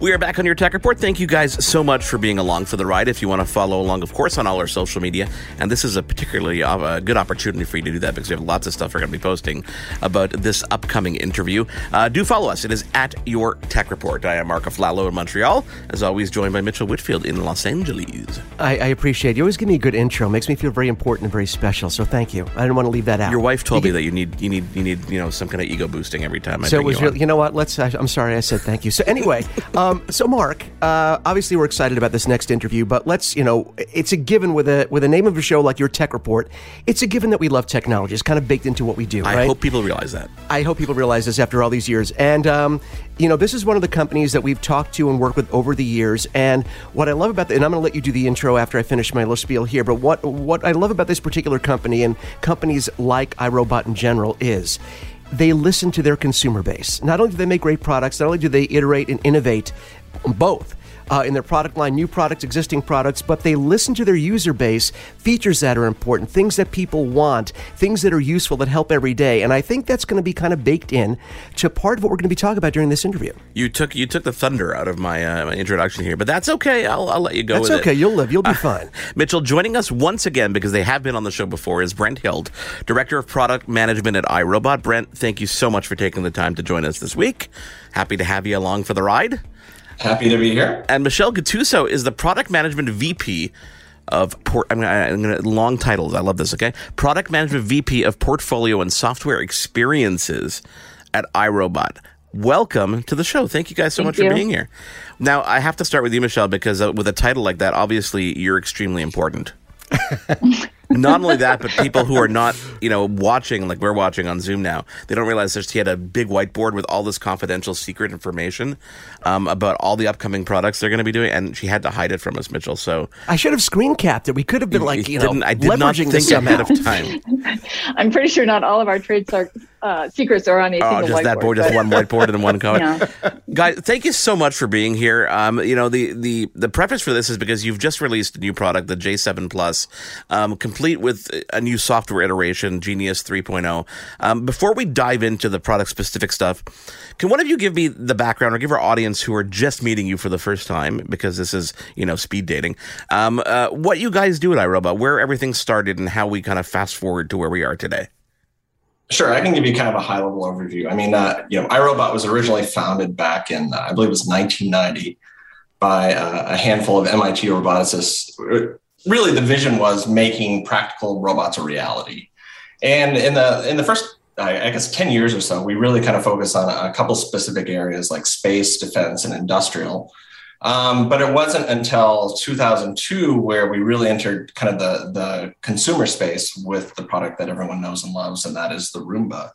We are back on your Tech Report. Thank you guys so much for being along for the ride. If you want to follow along, of course, on all our social media, and this is a particularly uh, a good opportunity for you to do that because we have lots of stuff we're going to be posting about this upcoming interview. Uh, do follow us. It is at your Tech Report. I am Mark Aflalo in Montreal, as always, joined by Mitchell Whitfield in Los Angeles. I, I appreciate it. you. Always give me a good intro. Makes me feel very important and very special. So thank you. I didn't want to leave that out. Your wife told you me that you need you need you need you know some kind of ego boosting every time. I so it was you, really, you know what? Let's. I, I'm sorry. I said thank you. So anyway, um, so Mark, uh, obviously we're excited about this next interview, but let's you know, it's a given with a with a name of a show like your Tech Report. It's a given that we love technology. It's kind of baked into what we do. I right? hope people realize that. I hope people realize this after all these years. And, um, you know, this is one of the companies that we've talked to and worked with over the years. And what I love about the, and I'm going to let you do the intro after I finish my little spiel here, but what, what I love about this particular company and companies like iRobot in general is they listen to their consumer base. Not only do they make great products, not only do they iterate and innovate, both uh, in their product line, new products, existing products, but they listen to their user base, features that are important, things that people want, things that are useful that help every day. And I think that's going to be kind of baked in to part of what we're going to be talking about during this interview. You took you took the thunder out of my, uh, my introduction here, but that's okay. I'll, I'll let you go. That's okay. It. You'll live. You'll be fine. Mitchell, joining us once again because they have been on the show before is Brent Hild, Director of Product Management at iRobot. Brent, thank you so much for taking the time to join us this week. Happy to have you along for the ride. Happy to be here. And Michelle Gattuso is the Product Management VP of port. I'm going to long titles. I love this. Okay, Product Management VP of Portfolio and Software Experiences at iRobot. Welcome to the show. Thank you guys so Thank much you. for being here. Now, I have to start with you, Michelle, because uh, with a title like that, obviously you're extremely important. not only that, but people who are not, you know, watching like we're watching on Zoom now, they don't realize that she had a big whiteboard with all this confidential, secret information um, about all the upcoming products they're going to be doing, and she had to hide it from us, Mitchell. So I should have screen capped it. We could have been like, you know, I did not leveraging think this ahead of time. I'm pretty sure not all of our trade sec- uh, secrets are on a Oh, just whiteboard. that board, just one whiteboard and one code. Yeah. Guys, thank you so much for being here. Um, you know, the, the, the preface for this is because you've just released a new product, the J7 Plus, um, complete with a new software iteration, Genius 3.0. Um, before we dive into the product specific stuff, can one of you give me the background or give our audience who are just meeting you for the first time, because this is, you know, speed dating, um, uh, what you guys do at iRobot, where everything started and how we kind of fast forward to where we are today? Sure, I can give you kind of a high level overview. I mean, uh, you know, iRobot was originally founded back in, uh, I believe it was 1990 by uh, a handful of MIT roboticists. Really, the vision was making practical robots a reality. And in the in the first, I guess, 10 years or so, we really kind of focused on a couple specific areas like space, defense, and industrial. Um, but it wasn't until 2002 where we really entered kind of the, the consumer space with the product that everyone knows and loves, and that is the Roomba.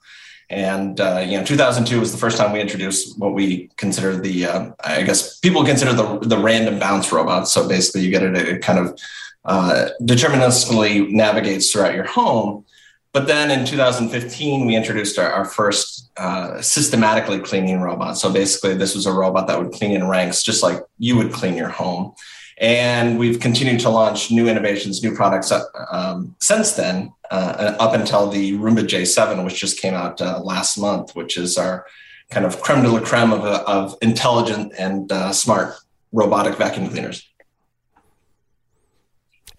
And uh, you know, 2002 was the first time we introduced what we consider the, uh, I guess people consider the the random bounce robot. So basically, you get it, it kind of uh, deterministically navigates throughout your home. But then in 2015, we introduced our, our first uh, systematically cleaning robot. So basically, this was a robot that would clean in ranks, just like you would clean your home. And we've continued to launch new innovations, new products uh, um, since then, uh, up until the Roomba J7, which just came out uh, last month, which is our kind of creme de la creme of, of intelligent and uh, smart robotic vacuum cleaners.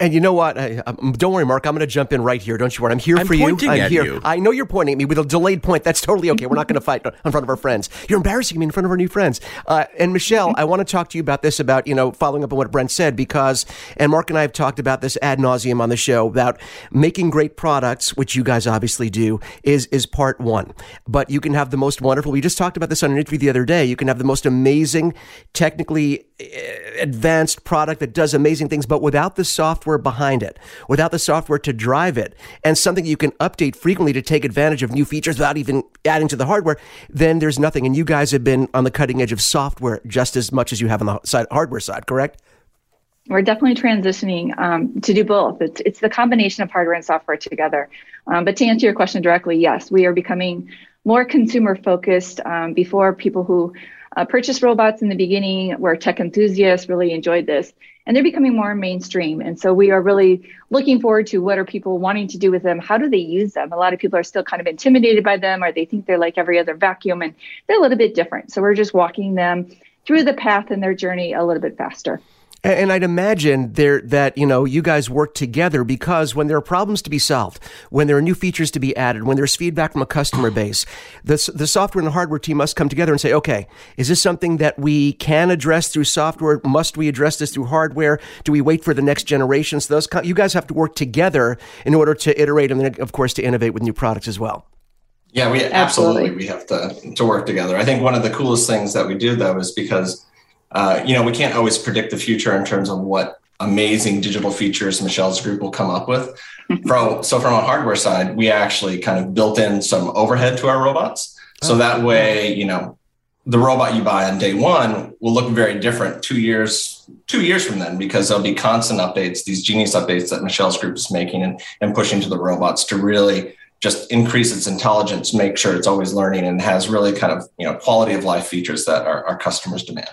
And you know what? I, um, don't worry, Mark. I'm going to jump in right here. Don't you worry. I'm here I'm for you. I'm here. you. I know you're pointing at me with a delayed point. That's totally okay. We're not going to fight in front of our friends. You're embarrassing me in front of our new friends. Uh, and Michelle, I want to talk to you about this. About you know following up on what Brent said because and Mark and I have talked about this ad nauseum on the show about making great products, which you guys obviously do. Is is part one, but you can have the most wonderful. We just talked about this on an interview the other day. You can have the most amazing, technically advanced product that does amazing things, but without the software behind it, without the software to drive it, and something you can update frequently to take advantage of new features without even adding to the hardware, then there's nothing. And you guys have been on the cutting edge of software just as much as you have on the side, hardware side, correct? we're definitely transitioning um, to do both. It's, it's the combination of hardware and software together. Um, but to answer your question directly, yes, we are becoming more consumer focused. Um, before, people who uh, purchased robots in the beginning where tech enthusiasts, really enjoyed this, and they're becoming more mainstream. And so we are really looking forward to what are people wanting to do with them? How do they use them? A lot of people are still kind of intimidated by them, or they think they're like every other vacuum, and they're a little bit different. So we're just walking them through the path in their journey a little bit faster. And I'd imagine there that you know you guys work together because when there are problems to be solved, when there are new features to be added, when there's feedback from a customer base, the the software and the hardware team must come together and say, okay, is this something that we can address through software? Must we address this through hardware? Do we wait for the next generation? So those you guys have to work together in order to iterate and then of course to innovate with new products as well. Yeah, we absolutely, absolutely we have to to work together. I think one of the coolest things that we do though is because uh, you know, we can't always predict the future in terms of what amazing digital features Michelle's group will come up with. from, so from a hardware side, we actually kind of built in some overhead to our robots. So oh, that way, you know, the robot you buy on day one will look very different two years two years from then because there'll be constant updates these genius updates that michelle's group is making and, and pushing to the robots to really just increase its intelligence make sure it's always learning and has really kind of you know quality of life features that our, our customers demand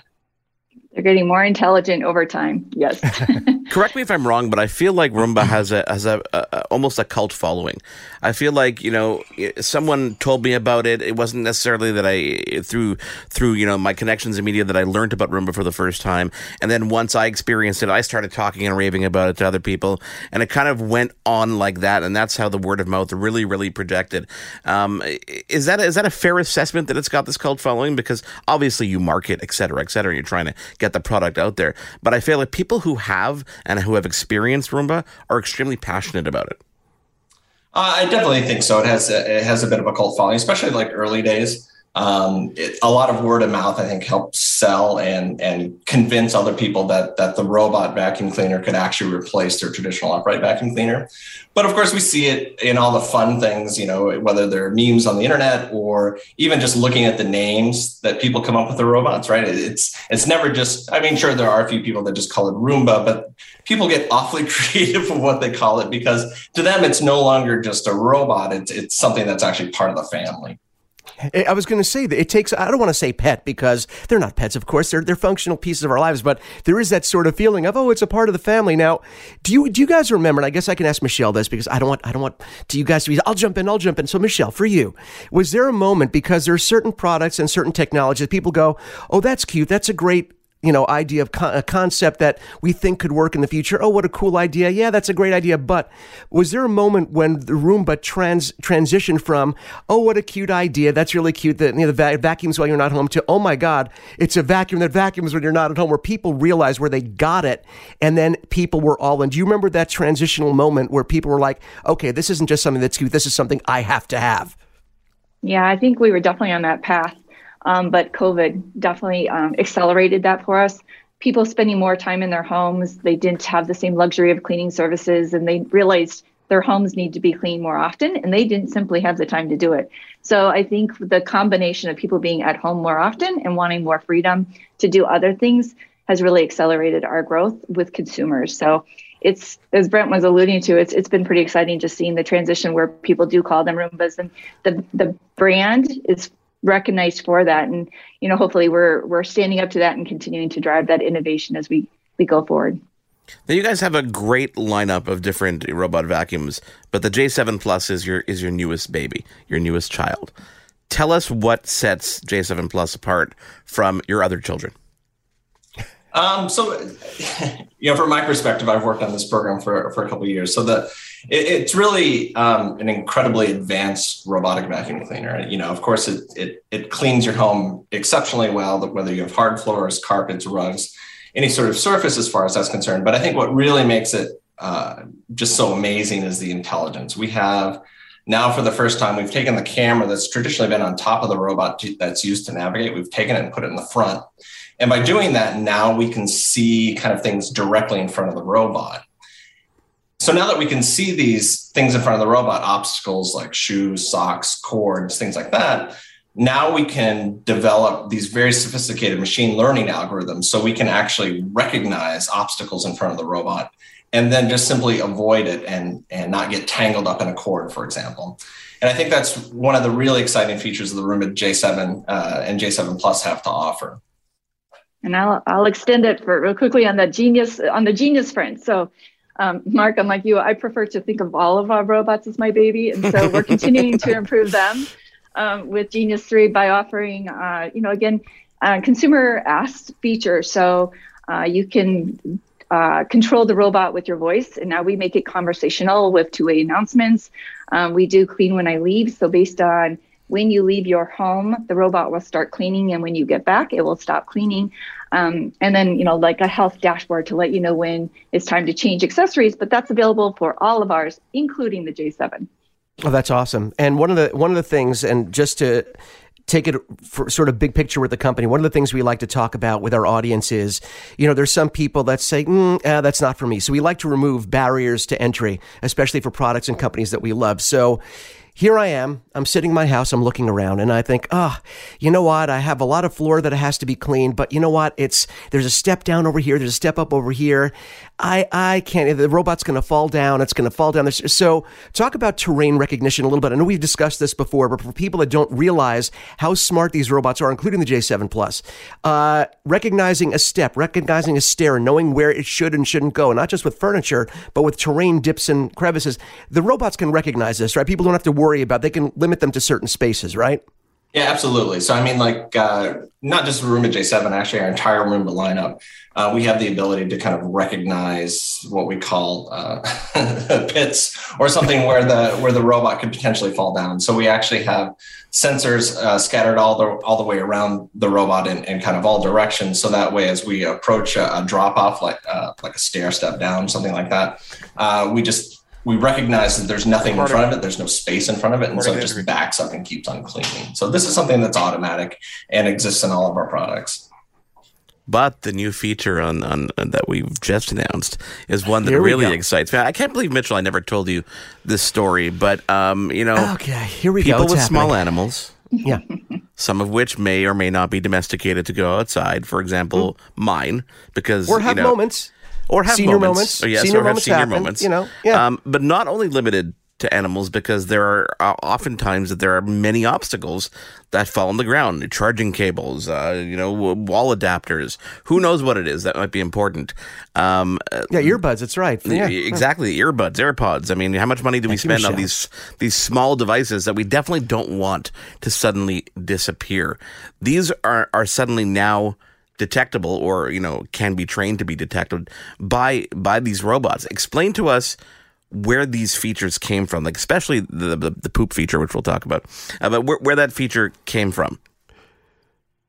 they're getting more intelligent over time. Yes. Correct me if I'm wrong, but I feel like Roomba has a has a, a, almost a cult following. I feel like you know someone told me about it. It wasn't necessarily that I through through you know my connections in media that I learned about Roomba for the first time, and then once I experienced it, I started talking and raving about it to other people, and it kind of went on like that, and that's how the word of mouth really really projected. Um, is that is that a fair assessment that it's got this cult following? Because obviously you market, et cetera, et cetera. You're trying to get the product out there. But I feel like people who have and who have experienced Roomba are extremely passionate about it. Uh, I definitely think so. It has a, it has a bit of a cult following, especially like early days um, it, a lot of word of mouth, I think, helps sell and and convince other people that that the robot vacuum cleaner could actually replace their traditional upright vacuum cleaner. But of course, we see it in all the fun things, you know, whether they're memes on the internet or even just looking at the names that people come up with the robots. Right? It's it's never just. I mean, sure, there are a few people that just call it Roomba, but people get awfully creative with what they call it because to them, it's no longer just a robot. It's it's something that's actually part of the family. I was going to say that it takes, I don't want to say pet because they're not pets, of course. They're, they're functional pieces of our lives, but there is that sort of feeling of, oh, it's a part of the family. Now, do you, do you guys remember, and I guess I can ask Michelle this because I don't want, I don't want to you guys to be, I'll jump in, I'll jump in. So Michelle, for you, was there a moment because there are certain products and certain technologies that people go, oh, that's cute. That's a great you know, idea of con- a concept that we think could work in the future. Oh, what a cool idea. Yeah, that's a great idea. But was there a moment when the Roomba trans transitioned from, oh, what a cute idea. That's really cute. That, you know, the va- vacuums while you're not home to, oh my God, it's a vacuum that vacuums when you're not at home where people realized where they got it. And then people were all in. Do you remember that transitional moment where people were like, okay, this isn't just something that's cute. This is something I have to have. Yeah, I think we were definitely on that path. Um, but COVID definitely um, accelerated that for us. People spending more time in their homes, they didn't have the same luxury of cleaning services, and they realized their homes need to be cleaned more often, and they didn't simply have the time to do it. So I think the combination of people being at home more often and wanting more freedom to do other things has really accelerated our growth with consumers. So it's as Brent was alluding to, it's it's been pretty exciting just seeing the transition where people do call them Roombas, and the the brand is recognized for that. And you know hopefully we're we're standing up to that and continuing to drive that innovation as we we go forward. Now you guys have a great lineup of different robot vacuums but the j7 plus is your is your newest baby your newest child. Tell us what sets j7 plus apart from your other children. Um, so, you know, from my perspective, I've worked on this program for, for a couple of years. So the it, it's really um, an incredibly advanced robotic vacuum cleaner. You know, of course, it, it it cleans your home exceptionally well, whether you have hard floors, carpets, rugs, any sort of surface as far as that's concerned. But I think what really makes it uh, just so amazing is the intelligence. We have now for the first time we've taken the camera that's traditionally been on top of the robot that's used to navigate we've taken it and put it in the front and by doing that, now we can see kind of things directly in front of the robot. So now that we can see these things in front of the robot, obstacles like shoes, socks, cords, things like that, now we can develop these very sophisticated machine learning algorithms so we can actually recognize obstacles in front of the robot and then just simply avoid it and, and not get tangled up in a cord, for example. And I think that's one of the really exciting features of the Roomba J7 uh, and J7 Plus have to offer. And I'll, I'll extend it for real quickly on the genius on the genius front. So um, Mark, I'm you. I prefer to think of all of our robots as my baby, and so we're continuing to improve them um, with Genius Three by offering, uh, you know, again, uh, consumer asked features. So uh, you can uh, control the robot with your voice, and now we make it conversational with two-way announcements. Um, we do clean when I leave, so based on when you leave your home, the robot will start cleaning, and when you get back, it will stop cleaning. Um, and then, you know, like a health dashboard to let you know when it's time to change accessories. But that's available for all of ours, including the J7. Oh, that's awesome. And one of the one of the things, and just to take it for sort of big picture with the company, one of the things we like to talk about with our audience is, you know, there's some people that say, mm, eh, that's not for me. So we like to remove barriers to entry, especially for products and companies that we love. So here I am. I'm sitting in my house. I'm looking around and I think, ah, oh, you know what? I have a lot of floor that has to be cleaned, but you know what? It's, there's a step down over here. There's a step up over here. I, I can't, the robot's going to fall down. It's going to fall down. So talk about terrain recognition a little bit. I know we've discussed this before, but for people that don't realize how smart these robots are, including the J7 Plus, uh, recognizing a step, recognizing a stair, knowing where it should and shouldn't go, not just with furniture, but with terrain dips and crevices. The robots can recognize this, right? People don't have to worry about, they can limit them to certain spaces, right? Yeah, absolutely. So, I mean, like, uh, not just Roomba J7, actually, our entire Roomba lineup, uh, we have the ability to kind of recognize what we call uh, pits or something where the where the robot could potentially fall down. So we actually have sensors uh, scattered all the all the way around the robot in, in kind of all directions. So that way, as we approach a, a drop off, like uh, like a stair step down, something like that, uh, we just we recognize that there's nothing in front of it, there's no space in front of it, and so it just backs up and keeps on cleaning. So this is something that's automatic and exists in all of our products. But the new feature on, on, on that we've just announced is one that really go. excites me. I can't believe Mitchell. I never told you this story, but um, you know, okay, here we people go. People with small animals, yeah, some of which may or may not be domesticated to go outside. For example, mm. mine, because or have you know, moments or have senior moments. moments. Oh, yes, senior or moments senior happen, moments. You know, yeah. Um, but not only limited to animals because there are uh, oftentimes that there are many obstacles that fall on the ground charging cables uh, you know wall adapters who knows what it is that might be important um, yeah earbuds that's right yeah. exactly earbuds airpods i mean how much money do we spend on these these small devices that we definitely don't want to suddenly disappear these are are suddenly now detectable or you know can be trained to be detected by by these robots. Explain to us where these features came from like especially the the, the poop feature which we'll talk about uh, but where, where that feature came from.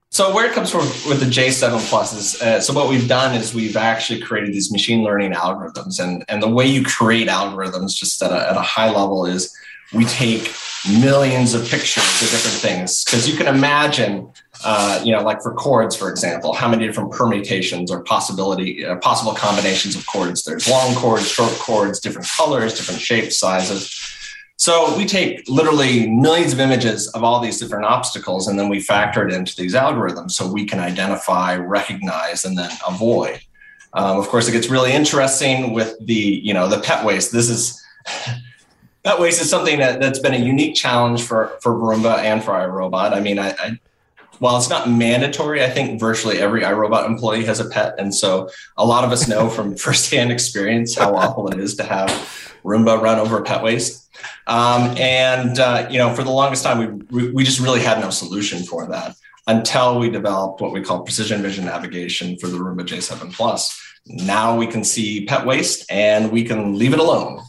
So where it comes from with the J7 Plus is uh, so what we've done is we've actually created these machine learning algorithms, and and the way you create algorithms just at a, at a high level is we take millions of pictures of different things. Because you can imagine uh, you know like for cords for example how many different permutations or possibility uh, possible combinations of cords. There's long cords short cords different colors different shapes sizes. So we take literally millions of images of all these different obstacles and then we factor it into these algorithms so we can identify recognize and then avoid. Um, of course it gets really interesting with the you know the pet waste. This is Pet waste is something that, that's been a unique challenge for, for Roomba and for iRobot. I mean, I, I, while it's not mandatory, I think virtually every iRobot employee has a pet. And so a lot of us know from firsthand experience how awful it is to have Roomba run over pet waste. Um, and, uh, you know, for the longest time, we, we just really had no solution for that until we developed what we call precision vision navigation for the Roomba J7 Plus. Now we can see pet waste and we can leave it alone.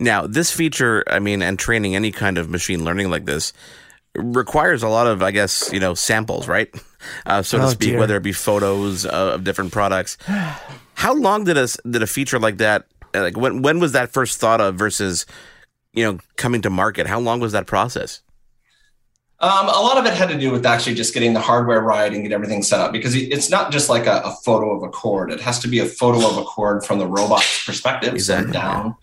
Now, this feature, I mean, and training any kind of machine learning like this requires a lot of, I guess, you know, samples, right? Uh, so oh, to speak, dear. whether it be photos of different products. How long did a did a feature like that? Like when when was that first thought of versus, you know, coming to market? How long was that process? Um, a lot of it had to do with actually just getting the hardware right and get everything set up because it's not just like a, a photo of a cord. It has to be a photo of a cord from the robot's perspective, exactly. so down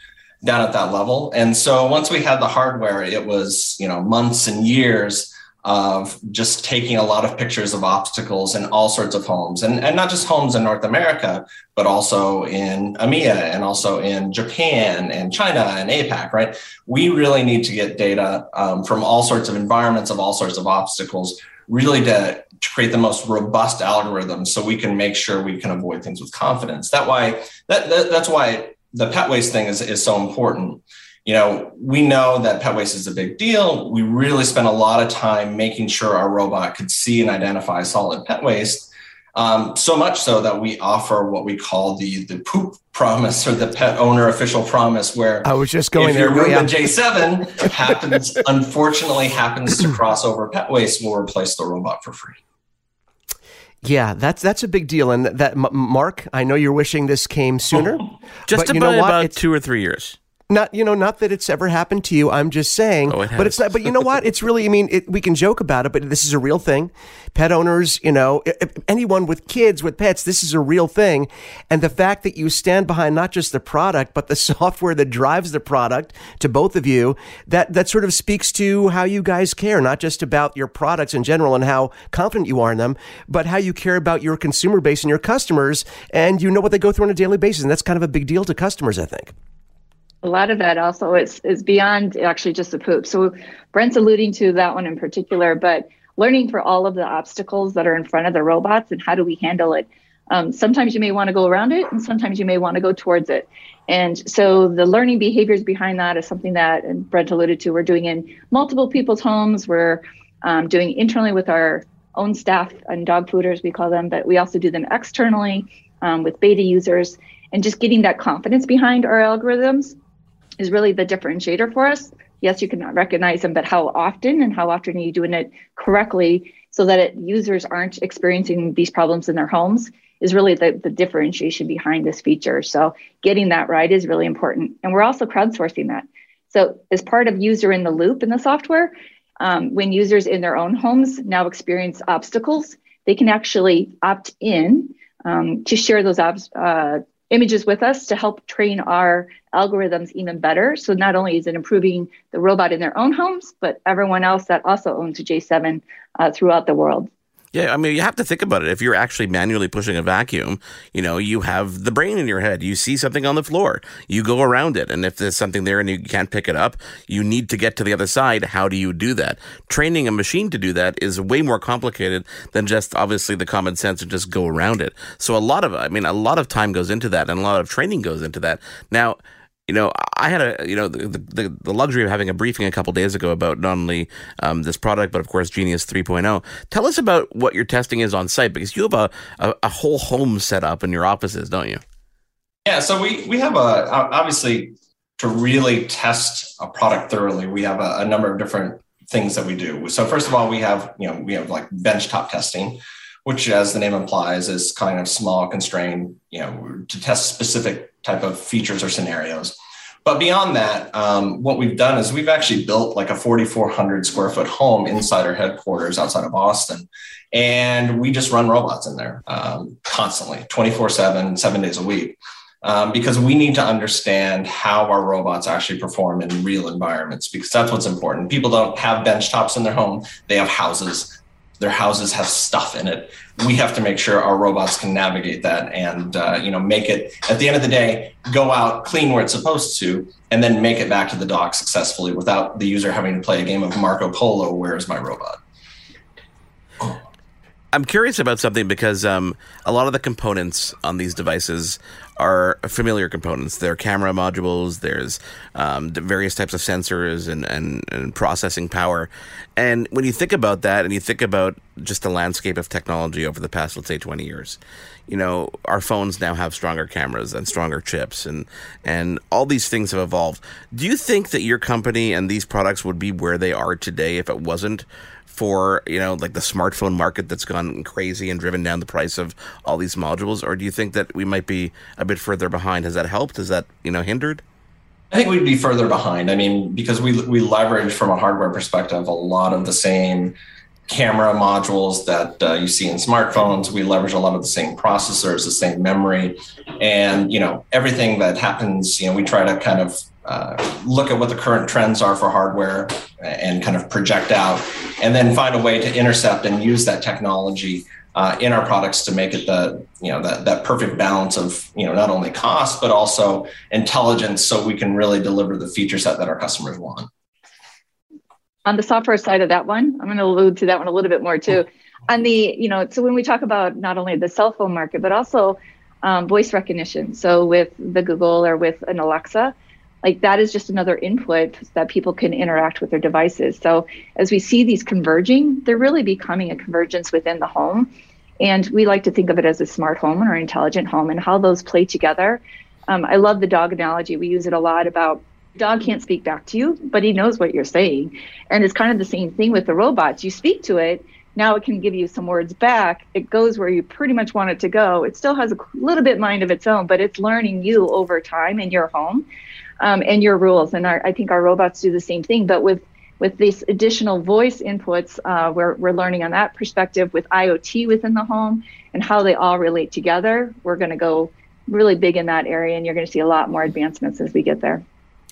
down at that level. And so once we had the hardware, it was, you know, months and years of just taking a lot of pictures of obstacles in all sorts of homes and, and not just homes in North America, but also in EMEA and also in Japan and China and APAC, right? We really need to get data um, from all sorts of environments of all sorts of obstacles, really to, to create the most robust algorithms so we can make sure we can avoid things with confidence. That why that, that that's why the pet waste thing is, is so important you know, we know that pet waste is a big deal. We really spent a lot of time making sure our robot could see and identify solid pet waste. Um, so much so that we offer what we call the the poop promise or the pet owner official promise, where I was just going if there. Your Roomba J7 happens, unfortunately, happens to cross over pet waste, we'll replace the robot for free. Yeah, that's that's a big deal, and that Mark, I know you're wishing this came sooner. Oh, just about, you know about two or three years. Not you know, not that it's ever happened to you. I'm just saying, oh, it but it's not. But you know what? It's really. I mean, it, we can joke about it, but this is a real thing. Pet owners, you know, anyone with kids with pets, this is a real thing. And the fact that you stand behind not just the product, but the software that drives the product to both of you, that that sort of speaks to how you guys care, not just about your products in general and how confident you are in them, but how you care about your consumer base and your customers, and you know what they go through on a daily basis, and that's kind of a big deal to customers, I think a lot of that also is is beyond actually just the poop. So Brent's alluding to that one in particular, but learning for all of the obstacles that are in front of the robots and how do we handle it. Um, sometimes you may want to go around it, and sometimes you may want to go towards it. And so the learning behaviors behind that is something that, and Brent alluded to, we're doing in multiple people's homes. We're um, doing internally with our own staff and dog fooders, we call them, but we also do them externally um, with beta users and just getting that confidence behind our algorithms is really the differentiator for us. Yes, you can recognize them, but how often and how often are you doing it correctly so that it, users aren't experiencing these problems in their homes is really the, the differentiation behind this feature. So getting that right is really important. And we're also crowdsourcing that. So as part of user in the loop in the software, um, when users in their own homes now experience obstacles, they can actually opt in um, to share those ob- uh, images with us to help train our algorithms even better. So not only is it improving the robot in their own homes, but everyone else that also owns a J7 uh, throughout the world. Yeah, I mean, you have to think about it. If you're actually manually pushing a vacuum, you know, you have the brain in your head. You see something on the floor, you go around it. And if there's something there and you can't pick it up, you need to get to the other side. How do you do that? Training a machine to do that is way more complicated than just obviously the common sense and just go around it. So a lot of, I mean, a lot of time goes into that and a lot of training goes into that. Now, you know, I had a you know the, the, the luxury of having a briefing a couple days ago about not only um, this product but of course Genius 3.0. Tell us about what your testing is on site because you have a, a, a whole home set up in your offices, don't you? Yeah, so we we have a obviously to really test a product thoroughly. We have a, a number of different things that we do. So first of all, we have you know we have like benchtop testing, which as the name implies is kind of small, constrained, you know, to test specific type of features or scenarios. But beyond that, um, what we've done is we've actually built like a 4,400 square foot home inside our headquarters outside of Boston. And we just run robots in there um, constantly, 24 7, seven days a week. Um, because we need to understand how our robots actually perform in real environments, because that's what's important. People don't have bench tops in their home, they have houses their houses have stuff in it. We have to make sure our robots can navigate that and uh, you know make it at the end of the day go out clean where it's supposed to and then make it back to the dock successfully without the user having to play a game of Marco Polo. Where's my robot? I'm curious about something because um, a lot of the components on these devices are familiar components. There are camera modules, there's um, various types of sensors and, and, and, processing power. And when you think about that and you think about just the landscape of technology over the past, let's say, 20 years, you know, our phones now have stronger cameras and stronger chips and, and all these things have evolved. Do you think that your company and these products would be where they are today if it wasn't for you know like the smartphone market that's gone crazy and driven down the price of all these modules or do you think that we might be a bit further behind has that helped has that you know hindered I think we'd be further behind. I mean, because we we leverage from a hardware perspective a lot of the same camera modules that uh, you see in smartphones. We leverage a lot of the same processors, the same memory, and you know everything that happens. You know, we try to kind of uh, look at what the current trends are for hardware and kind of project out and then find a way to intercept and use that technology uh, in our products to make it the you know that that perfect balance of you know not only cost but also intelligence, so we can really deliver the feature set that our customers want. On the software side of that one, I'm going to allude to that one a little bit more too. On the you know, so when we talk about not only the cell phone market but also um, voice recognition, so with the Google or with an Alexa, like that is just another input that people can interact with their devices. So as we see these converging, they're really becoming a convergence within the home. And we like to think of it as a smart home or intelligent home and how those play together. Um, I love the dog analogy. We use it a lot about dog can't speak back to you, but he knows what you're saying. And it's kind of the same thing with the robots. You speak to it, now it can give you some words back. It goes where you pretty much want it to go. It still has a little bit mind of its own, but it's learning you over time in your home um, and your rules. And our, I think our robots do the same thing, but with with these additional voice inputs, uh, we're, we're learning on that perspective with IoT within the home and how they all relate together. We're going to go really big in that area, and you're going to see a lot more advancements as we get there.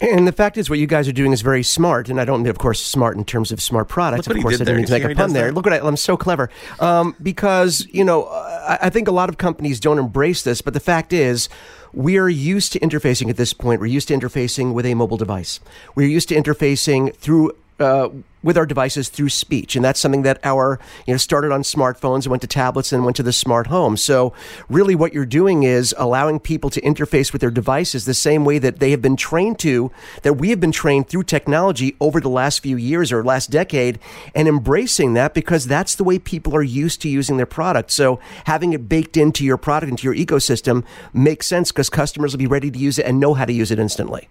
And the fact is, what you guys are doing is very smart, and I don't mean, of course, smart in terms of smart products. Of course, I didn't mean to make a pun there. Look what I, am so clever. Um, because you know, I, I think a lot of companies don't embrace this, but the fact is we are used to interfacing at this point. We're used to interfacing with a mobile device. We're used to interfacing through uh, with our devices through speech, and that's something that our you know started on smartphones and went to tablets and went to the smart home. So really, what you're doing is allowing people to interface with their devices the same way that they have been trained to, that we have been trained through technology over the last few years or last decade, and embracing that because that's the way people are used to using their product. So having it baked into your product into your ecosystem makes sense because customers will be ready to use it and know how to use it instantly.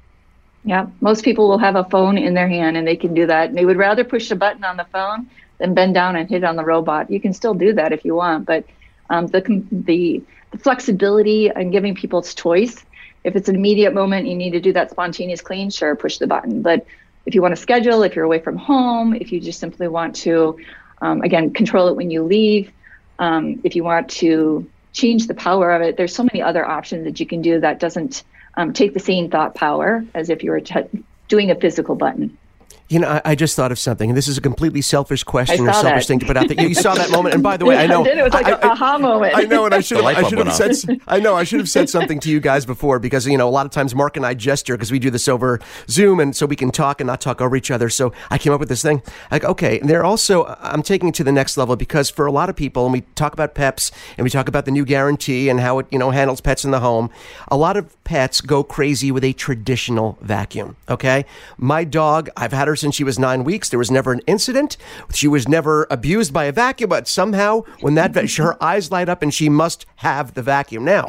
Yeah, most people will have a phone in their hand and they can do that. And they would rather push a button on the phone than bend down and hit on the robot. You can still do that if you want, but um, the, the the flexibility and giving people choice. If it's an immediate moment, you need to do that spontaneous clean. Sure, push the button. But if you want to schedule, if you're away from home, if you just simply want to, um, again, control it when you leave, um, if you want to change the power of it, there's so many other options that you can do that doesn't um, take the same thought power as if you were t- doing a physical button. You know, I, I, just thought of something, and this is a completely selfish question or selfish that. thing to put out there. You saw that moment, and by the way, I know it was like I, an aha moment. I know, and I should have, I should have said, I know, I should have said something to you guys before because you know a lot of times Mark and I gesture because we do this over Zoom, and so we can talk and not talk over each other. So I came up with this thing, like okay, and they're also I'm taking it to the next level because for a lot of people, and we talk about PEPs and we talk about the new guarantee and how it you know handles pets in the home. A lot of pets go crazy with a traditional vacuum. Okay, my dog, I've had her since she was nine weeks. There was never an incident. She was never abused by a vacuum, but somehow when that her eyes light up and she must have the vacuum. Now,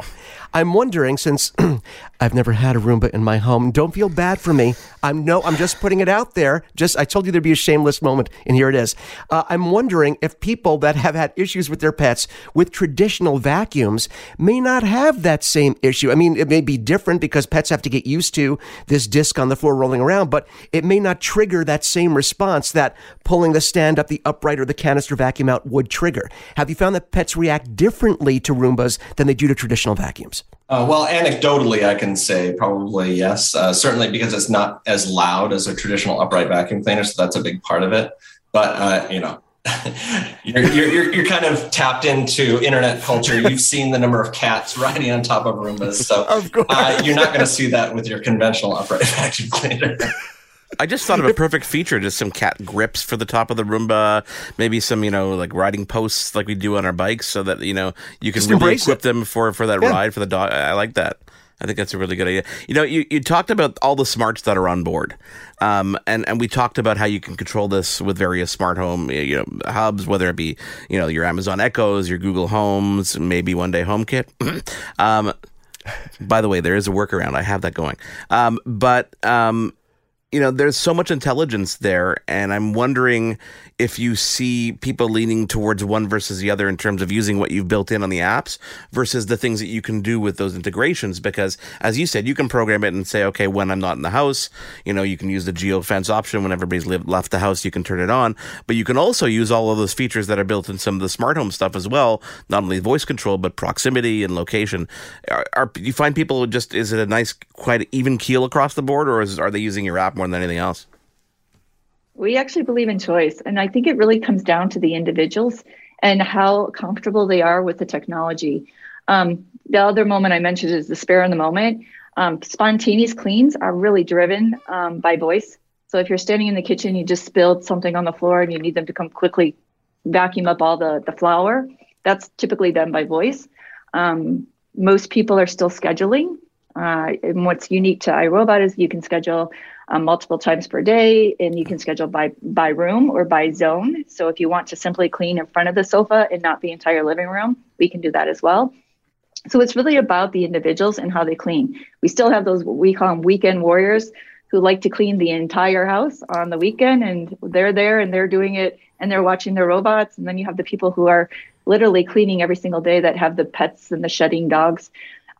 I'm wondering since I've never had a Roomba in my home. Don't feel bad for me. I'm no, I'm just putting it out there. Just I told you there'd be a shameless moment, and here it is. Uh, I'm wondering if people that have had issues with their pets with traditional vacuums may not have that same issue. I mean, it may be different because pets have to get used to this disc on the floor rolling around, but it may not trigger that same response that pulling the stand up, the upright, or the canister vacuum out would trigger. Have you found that pets react differently to Roombas than they do to traditional vacuums? Uh, well, anecdotally, I can say probably yes. Uh, certainly because it's not as loud as a traditional upright vacuum cleaner, so that's a big part of it. But uh, you know, you're, you're, you're kind of tapped into internet culture. You've seen the number of cats riding on top of Roombas, so uh, you're not going to see that with your conventional upright vacuum cleaner. I just thought of a perfect feature, just some cat grips for the top of the Roomba, maybe some, you know, like riding posts like we do on our bikes so that, you know, you can just really equip it. them for, for that yeah. ride for the dog. I like that. I think that's a really good idea. You know, you, you talked about all the smarts that are on board. Um, and, and we talked about how you can control this with various smart home, you know, hubs, whether it be, you know, your Amazon Echoes, your Google Homes, maybe one day HomeKit. um, by the way, there is a workaround. I have that going. Um, but, um, you know, there's so much intelligence there, and I'm wondering if you see people leaning towards one versus the other in terms of using what you've built in on the apps versus the things that you can do with those integrations. Because as you said, you can program it and say, okay, when I'm not in the house, you know, you can use the geo fence option. When everybody's lived, left the house, you can turn it on. But you can also use all of those features that are built in some of the smart home stuff as well, not only voice control, but proximity and location. Are, are you find people just, is it a nice, quite even keel across the board, or is, are they using your app more than anything else? We actually believe in choice. And I think it really comes down to the individuals and how comfortable they are with the technology. Um, the other moment I mentioned is the spare in the moment. Um, spontaneous cleans are really driven um, by voice. So if you're standing in the kitchen, you just spilled something on the floor and you need them to come quickly vacuum up all the, the flour, that's typically done by voice. Um, most people are still scheduling. Uh, and what's unique to iRobot is you can schedule um, multiple times per day and you can schedule by by room or by zone. So if you want to simply clean in front of the sofa and not the entire living room, we can do that as well. So it's really about the individuals and how they clean. We still have those we call them weekend warriors who like to clean the entire house on the weekend and they're there and they're doing it and they're watching their robots and then you have the people who are literally cleaning every single day that have the pets and the shedding dogs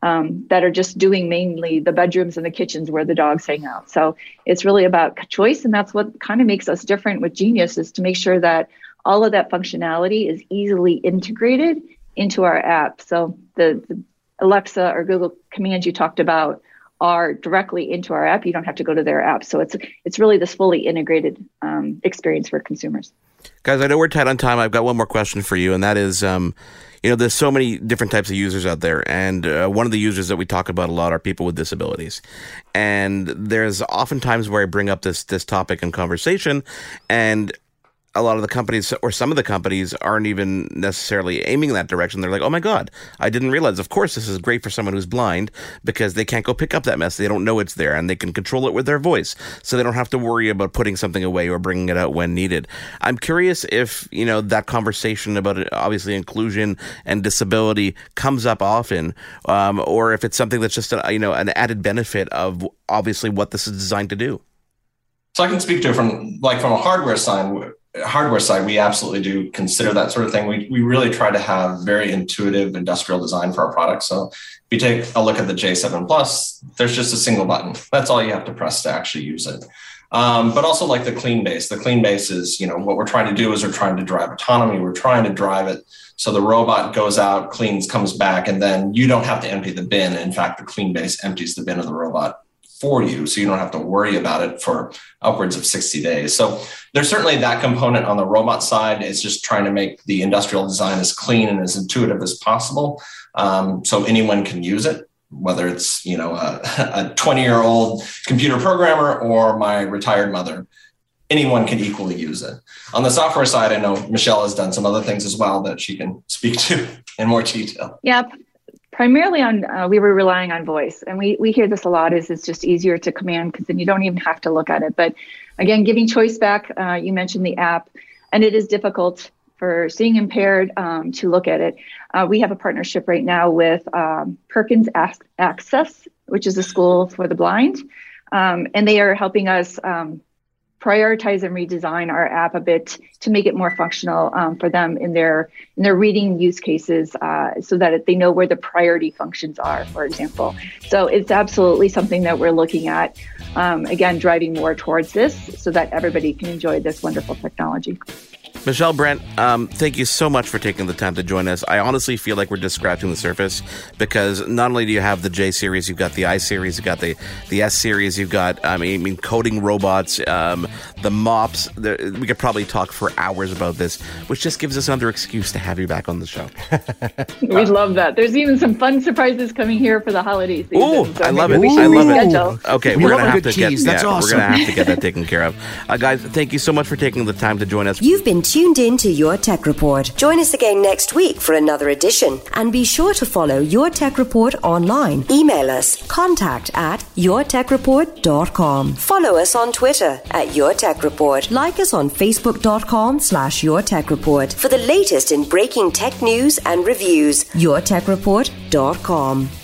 um, that are just doing mainly the bedrooms and the kitchens where the dogs hang out. So it's really about choice, and that's what kind of makes us different with Genius is to make sure that all of that functionality is easily integrated into our app. So the, the Alexa or Google commands you talked about are directly into our app. You don't have to go to their app. So it's it's really this fully integrated um, experience for consumers. Guys, I know we're tight on time. I've got one more question for you, and that is, um, you know, there's so many different types of users out there, and uh, one of the users that we talk about a lot are people with disabilities. And there's oftentimes where I bring up this this topic in conversation, and a lot of the companies or some of the companies aren't even necessarily aiming that direction. They're like, oh my God, I didn't realize. Of course, this is great for someone who's blind because they can't go pick up that mess. They don't know it's there and they can control it with their voice. So they don't have to worry about putting something away or bringing it out when needed. I'm curious if, you know, that conversation about obviously inclusion and disability comes up often um, or if it's something that's just, a, you know, an added benefit of obviously what this is designed to do. So I can speak to it from like from a hardware side hardware side, we absolutely do consider that sort of thing. We, we really try to have very intuitive industrial design for our products. So if you take a look at the J7 Plus, there's just a single button. That's all you have to press to actually use it. Um, but also like the clean base. The clean base is, you know, what we're trying to do is we're trying to drive autonomy. We're trying to drive it so the robot goes out, cleans, comes back, and then you don't have to empty the bin. In fact, the clean base empties the bin of the robot for you so you don't have to worry about it for upwards of 60 days. So there's certainly that component on the robot side. It's just trying to make the industrial design as clean and as intuitive as possible um, so anyone can use it whether it's you know a 20 year old computer programmer or my retired mother. Anyone can equally use it. On the software side i know michelle has done some other things as well that she can speak to in more detail. Yeah primarily on uh, we were relying on voice. And we we hear this a lot is it's just easier to command because then you don't even have to look at it. But again giving choice back uh, you mentioned the app and it is difficult for seeing impaired um, to look at it. Uh, we have a partnership right now with um, perkins access which is a school for the blind. Um, and they are helping us um, prioritize and redesign our app a bit to make it more functional um, for them in their in their reading use cases uh, so that they know where the priority functions are for example. So it's absolutely something that we're looking at um, again driving more towards this so that everybody can enjoy this wonderful technology Michelle Brent, um, thank you so much for taking the time to join us. I honestly feel like we're just scratching the surface because not only do you have the J series, you've got the I series, you've got the, the S series, you've got, I mean, coding robots, um, the mops. The, we could probably talk for hours about this, which just gives us another excuse to have you back on the show. we love that. There's even some fun surprises coming here for the holidays. Oh, so I love it. I love it. Okay, we are gonna have to get. Yeah, awesome. We're gonna have to get that taken care of. Uh, guys, thank you so much for taking the time to join us. You've been tuned in to Your Tech Report. Join us again next week for another edition. And be sure to follow Your Tech Report online. Email us contact at yourtechreport.com. Follow us on Twitter at Your Tech Report. Like us on facebook.com slash Your Tech Report for the latest in breaking tech news and reviews. yourtechreport.com.